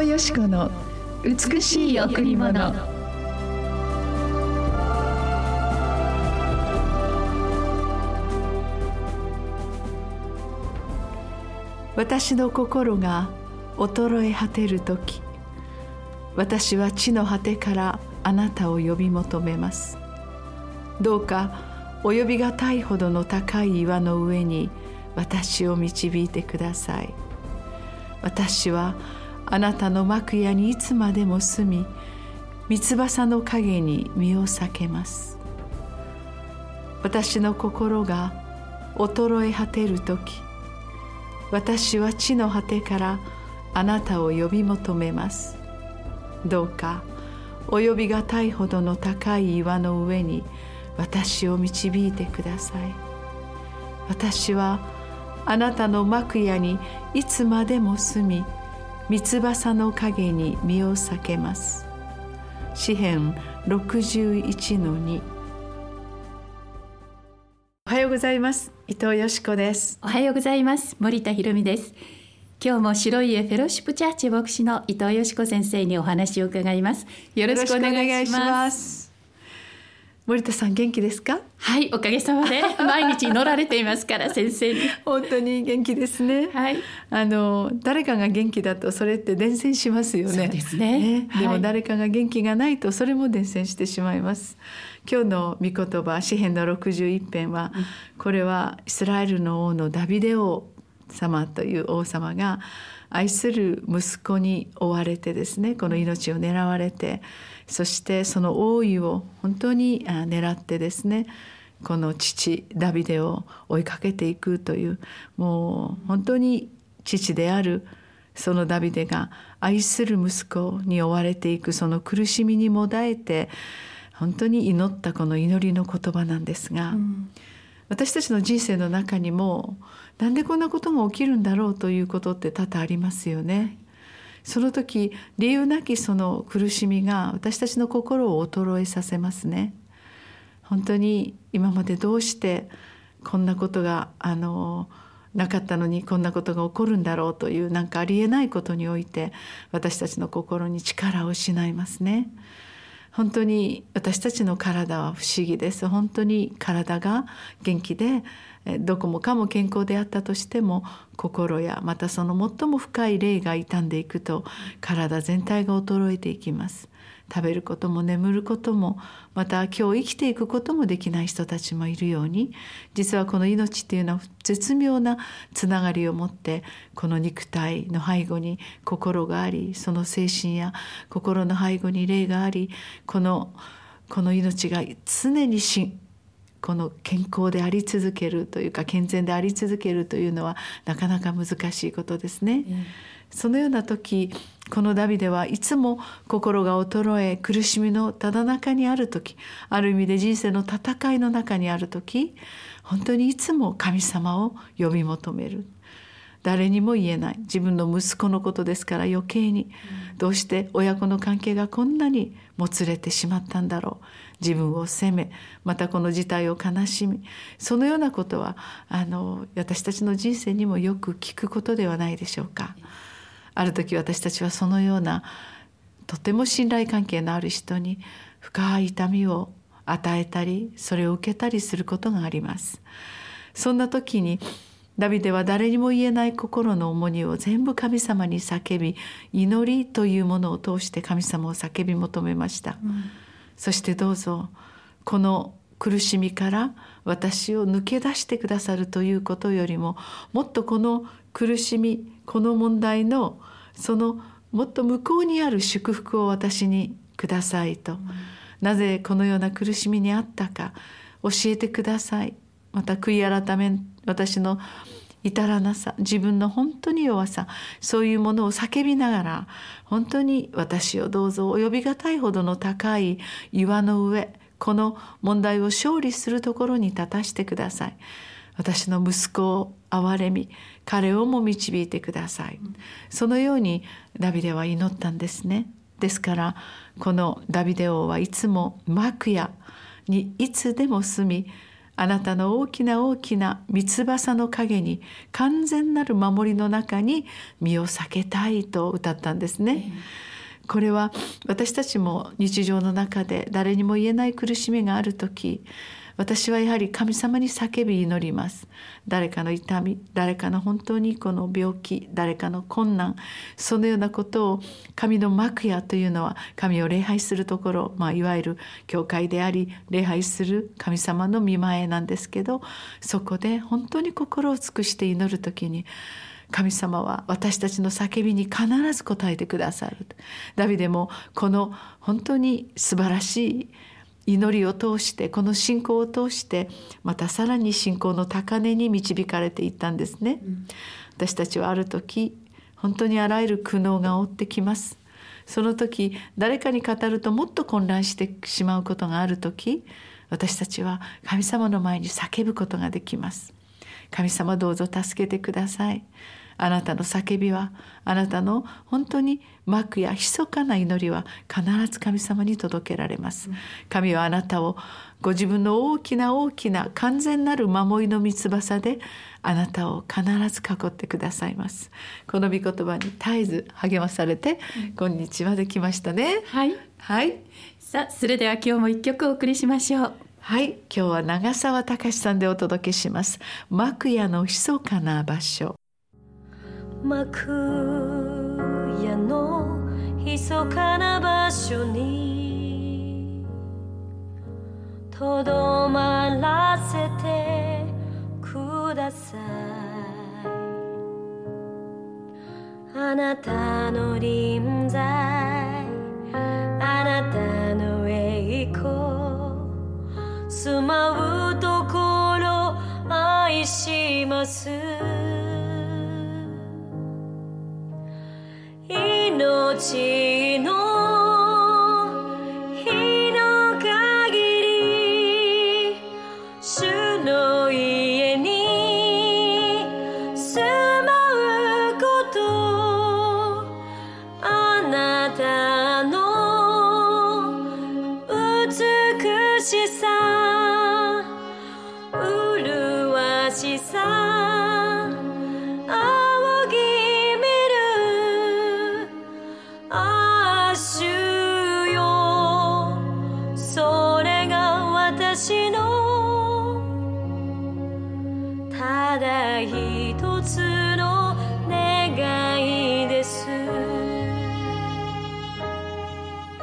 藤よし子の美しい贈り物。私の心が衰え果てる時私は地の果てからあなたを呼び求めます。どうか及びがたいほどの高い岩の上に私を導いてください。私はあなたの幕屋にいつまでも住み三翼の影に身を避けます。私の心が衰え果てる時私は地の果てからあなたを呼び求めます。どうか及びがたいほどの高い岩の上に私を導いてください。私はあなたの幕屋にいつまでも住み三翼の影に身を避けます。詩編61の2おはようございます。伊藤よしこです。おはようございます。森田博美です。今日も白い家フェロシップチャーチ牧師の伊藤よしこ先生にお話を伺います。よろしくお願いします森田さん元気ですか？はいおかげさまで 毎日乗られていますから先生に。本当に元気ですね。はい。あの誰かが元気だとそれって伝染しますよね。そうですね。でもはい。誰かが元気がないとそれも伝染してしまいます。今日の御言葉詩編の61編は、これはイスラエルの王のダビデ王様という王様が愛する息子に追われてですねこの命を狙われてそしてその王位を本当に狙ってですねこの父ダビデを追いかけていくというもう本当に父であるそのダビデが愛する息子に追われていくその苦しみにもだえて本当に祈ったこの祈りの言葉なんですが、私たちの人生の中にもなんでこんなことが起きるんだろうということって多々ありますよね。その時理由なきその苦しみが私たちの心を衰えさせますね。本当に今までどうしてこんなことがあのなかったのにこんなことが起こるんだろうというなんかありえないことにおいて私たちの心に力を失いますね。本当に私たちの体は不思議です。本当に体が元気でどこもかも健康であったとしても心やまたその最も深い霊が傷んでいくと体全体が衰えていきます。食べることも眠ることもまた今日生きていくこともできない人たちもいるように実はこの命っていうのは絶妙なつながりを持ってこの肉体の背後に心がありその精神や心の背後に霊がありこのこの命が常にしこの健康であり続けるというか健全であり続けるというのはなかなか難しいことですね。そのような時このダビデはいつも心が衰え苦しみのただ中にある時ある意味で人生の戦いの中にある時本当にいつも神様を呼び求める。誰にも言えない。自分の息子のことですから余計に。どうして親子の関係がこんなにもつれてしまったんだろう。自分を責めまたこの事態を悲しみ。そのようなことはあの私たちの人生にもよく聞くことではないでしょうか。ある時私たちはそのようなとても信頼関係のある人に深い痛みを与えたりそれを受けたりすることがあります。そんな時にダビデは誰にも言えない心の重荷を全部神様に叫び祈りというものを通して神様を叫び求めました、そしてどうぞこの苦しみから私を抜け出してくださるということよりももっとこの苦しみこの問題のそのもっと向こうにある祝福を私にくださいと、なぜこのような苦しみにあったか教えてください。また悔い改め私の至らなさ自分の本当に弱さそういうものを叫びながら本当に私をどうぞ及びがたいほどの高い岩の上この問題を勝利するところに立たしてください。私の息子を憐れみ彼をも導いてください。そのようにダビデは祈ったんですね。ですからこのダビデ王はいつも幕屋にいつでも住みあなたの大きな大きな三翼の陰に完全なる守りの中に身を避けたいと歌ったんですね。これは私たちも日常の中で誰にも言えない苦しみがある時私はやはり神様に叫び祈ります。誰かの痛み誰かの本当にこの病気誰かの困難そのようなことを神の幕屋というのは神を礼拝するところ、まあ、いわゆる教会であり礼拝する神様の見前なんですけどそこで本当に心を尽くして祈る時に神様は私たちの叫びに必ず応えてくださる。ダビデもこの本当に素晴らしい祈りを通してこの信仰を通してまたさらに信仰の高値に導かれていったんですね、うん、私たちはある時本当にあらゆる苦悩が追ってきます。その時誰かに語るともっと混乱してしまうことがある時私たちは神様の前に叫ぶことができます。神様どうぞ助けてくださいあなたの叫びはあなたの本当に幕や密かな祈りは必ず神様に届けられます。神はあなたをご自分の大きな大きな完全なる守りの三翼であなたを必ず囲ってくださいます。この御言葉に絶えず励まされて、こんにちはできましたね。はい、はい、さあそれでは今日も一曲お送りしましょう。はい。今日は長澤隆さんでお届けします。幕屋の密かな場所幕屋の密かな場所にとどまらせてください。あなたの臨在あなたの栄光住まうところ愛します。命の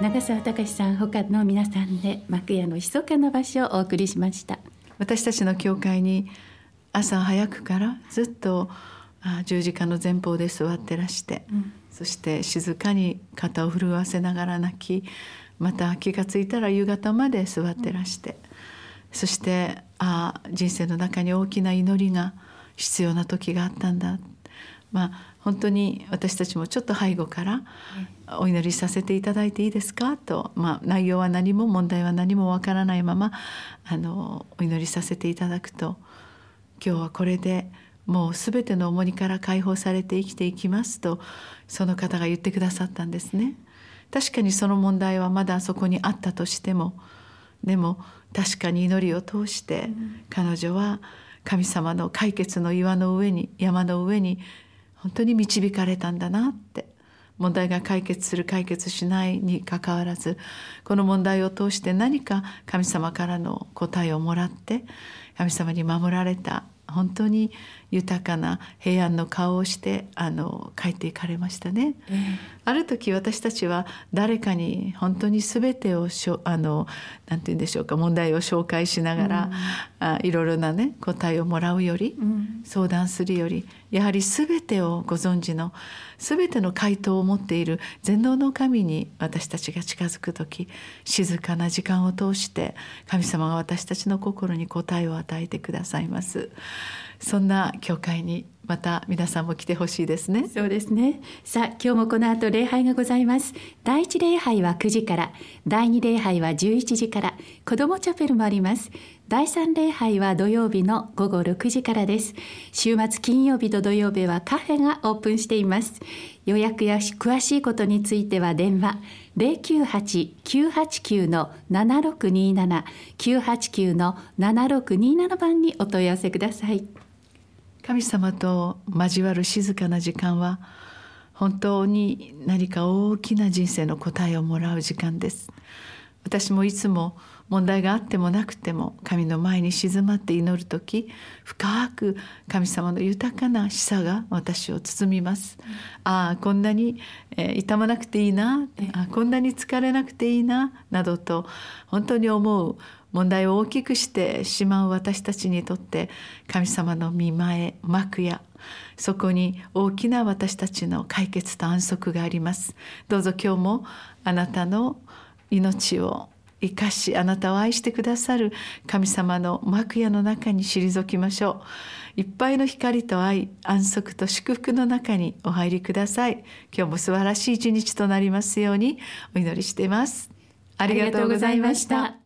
長澤隆さん他の皆さんで幕屋の密かな場所をお送りしました。私たちの教会に朝早くからずっと十字架の前方で座ってらして、うん、そして静かに肩を震わせながら泣きまた気が付いたら夕方まで座ってらして、うん、そしてああ人生の中に大きな祈りが必要な時があったんだ。まあ本当に私たちもちょっと背後からお祈りさせていただいていいですか？と、まあ、内容は何も問題は何もわからないままあのお祈りさせていただくと今日はこれでもう全ての重荷から解放されて生きていきますとその方が言ってくださったんですね。確かにその問題はまだそこにあったとしてもでも確かに祈りを通して彼女は神様の解決の岩の上に山の上に本当に導かれたんだなって。問題が解決する解決しないにかかわらずこの問題を通して何か神様からの答えをもらって神様に守られた本当に豊かな平安の顔をしてあの帰っていかれましたね、えー、ある時私たちは誰かに本当に全てをしょあのなんて言うんでしょうか問題を紹介しながら、うん、あいろいろなね答えをもらうより、うん、相談するよりやはり全てをご存知の全ての回答を持っている全能の神に私たちが近づく時静かな時間を通して神様が私たちの心に答えを与えてくださいます。そんな教会にまた皆さんも来てほしいですね。そうですね。さあ今日もこの後礼拝がございます。第一礼拝は9時から。第二礼拝は11時から。子どもチャペルもあります。第三礼拝は土曜日の午後6時からです。週末金曜日と土曜日はカフェがオープンしています。予約や詳しいことについては電話。098-989の7627 989の7627番にお問い合わせください。神様と交わる静かな時間は本当に何か大きな人生の答えをもらう時間です。私もいつも問題があってもなくても神の前に静まって祈る時深く神様の豊かな示唆が私を包みます、うん、ああこんなに、えー、痛まなくていいな、あこんなに疲れなくていいななどと本当に思う問題を大きくしてしまう私たちにとって神様の見前幕やそこに大きな私たちの解決と安息があります。どうぞ今日もあなたの命を生かしあなたを愛してくださる神様の幕屋の中に退きましょういっぱいの光と愛安息と祝福の中にお入りください。今日も素晴らしい一日となりますようにお祈りしています。ありがとうございました。